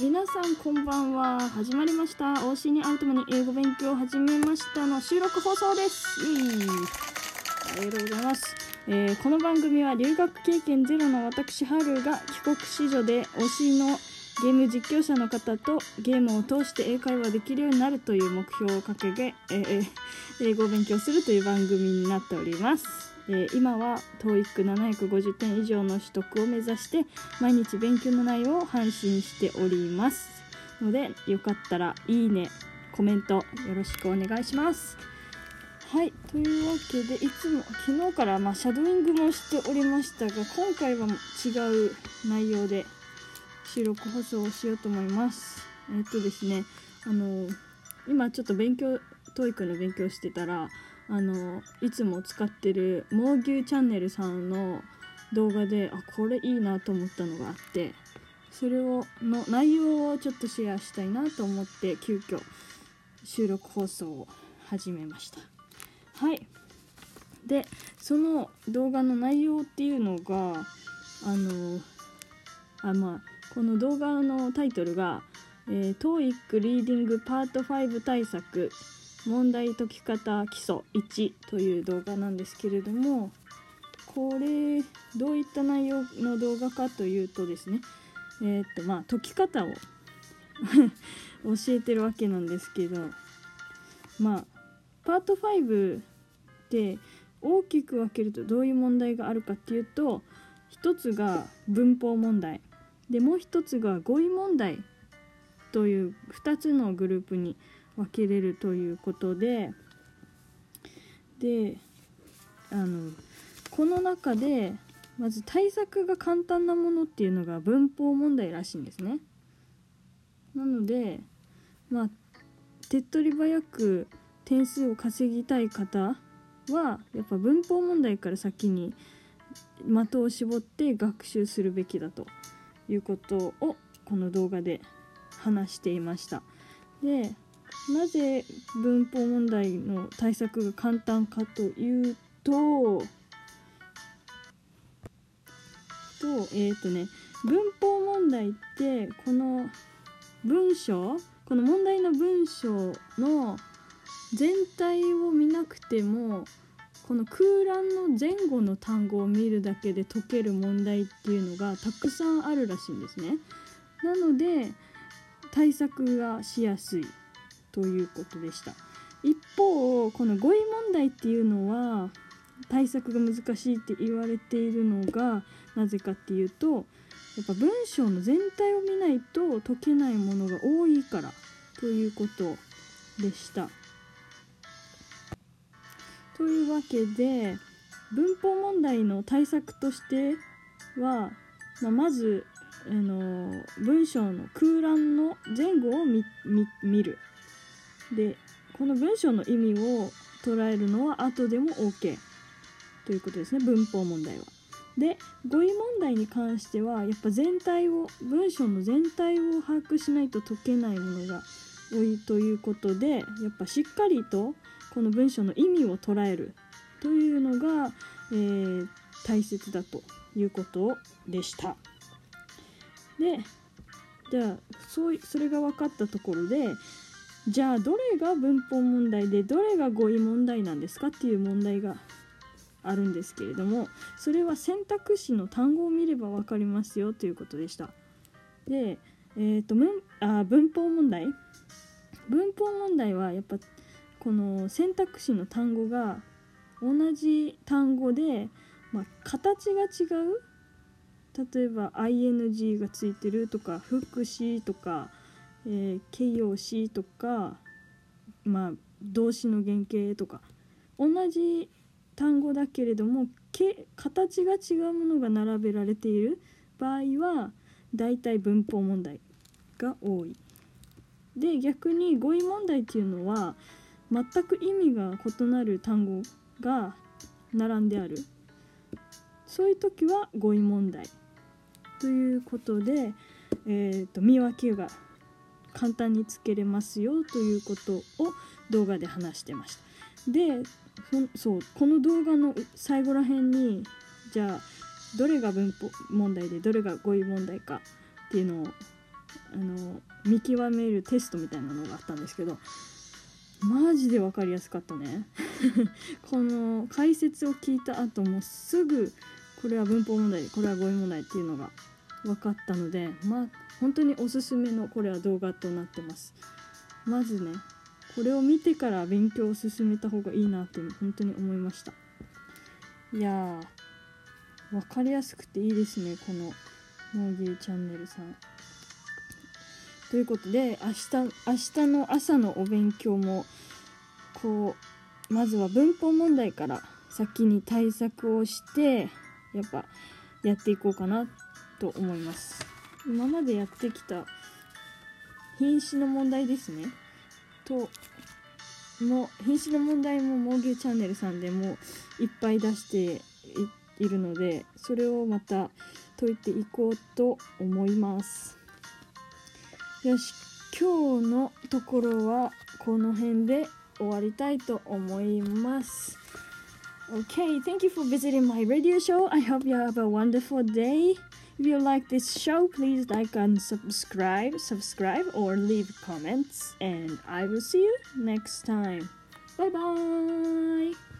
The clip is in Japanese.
皆さんこんばんは。始まりました。OC に会うために英語勉強を始めましたの収録放送です。イエイありがとうございます、えーこの番組は留学経験ゼロの私ハルが帰国子女で推しのゲーム実況者の方とゲームを通して英会話できるようになるという目標を掲げ、えーえー英語を勉強するという番組になっております、えー今は TOEIC750 点以上の取得を目指して毎日勉強の内容を配信しております。のでよかったらいいねコメントよろしくお願いします。はいというわけでいつも昨日からまあシャドーイングもしておりましたが今回は違う内容で収録放送をしようと思います。えっとですねあの今ちょっと勉強 TOEIC の勉強してたらあのいつも使ってる猛牛チャンネルさんの動画であこれいいなと思ったのがあってそれをの内容をちょっとシェアしたいなと思って急遽収録放送を始めました。はい。でその動画の内容っていうのがあのあまあこの動画のタイトルが「えー、TOEIC リーディングパート5対策問題解き方基礎1」という動画なんですけれどもこれどういった内容の動画かというとですねえーっとまあ解き方を 教えてるわけなんですけどまあパート5で大きく分けるとどういう問題があるかっていうと一つが文法問題でもう一つが語彙問題という2つのグループに分けれるということでであのこの中でまず対策が簡単なものっていうのが文法問題らしいんですね。なのでまあ手っ取り早く点数を稼ぎたい方はやっぱ文法問題から先に的を絞って学習するべきだということをこの動画で話していました。でなぜ文法問題の対策が簡単かというととえっ、とね文法問題ってこの文章この問題の文章の全体を見なくてもこの空欄の前後の単語を見るだけで解ける問題っていうのがたくさんあるらしいんですね。なので対策がしやすいということでした。一方この語彙問題っていうのは対策が難しいって言われているのがなぜかっていうとやっぱ文章の全体を見ないと解けないものが多いからということでした。というわけで文法問題の対策としては、まあまずあの文章の空欄の前後を見見見るでこの文章の意味を捉えるのは後でも OK ということですね文法問題は。で語彙問題に関してはやっぱ全体を文章の全体を把握しないと解けないものが多いということでやっぱしっかりとこの文章の意味を捉えるというのが、えー大切だということでした。でじゃあそうそれが分かったところでじゃあどれが文法問題でどれが語彙問題なんですかっていう問題があるんですけれどもそれは選択肢の単語を見れば分かりますよということでした。で、えー、と文あ文法問題？文法問題はやっぱこの選択肢の単語が同じ単語で、まあ、形が違う？例えば ing がついてるとか副詞とか、えー形容詞とか、まあ、動詞の原型とか同じ単語だけれども形が違うものが並べられている場合はだいたい文法問題が多い。で逆に語彙問題っていうのは全く意味が異なる単語が並んであるそういう時は語彙問題ということで、えー、と見分けが簡単につけれますよということを動画で話してました。でそそうこの動画の最後らへんにじゃあどれが文法問題でどれが語彙問題かっていうのをあの見極めるテストみたいなのがあったんですけどマジで分かりやすかったね この解説を聞いた後もすぐこれは文法問題これは語彙問題っていうのが分かったのでまあ本当におすすめのこれは動画となってます。まずねこれを見てから勉強を進めた方がいいなって本当に思いました。いやー分かりやすくていいですねこのモーギーチャンネルさん。ということで明日明日の朝のお勉強もこうまずは文法問題から先に対策をしてやっぱやっていこうかなと思います今までやってきた品詞の問題ですねとも品詞の問題もモーギュチャンネルさんでもいっぱい出しているのでそれをまた解いていこうと思いますよし今日のところはこの辺で終わりたいと思います OK thank you for visiting my radio show. I hope you have a wonderful day. If you like this show, please like and subscribe, subscribe or leave comments and I will see you next time. Bye bye.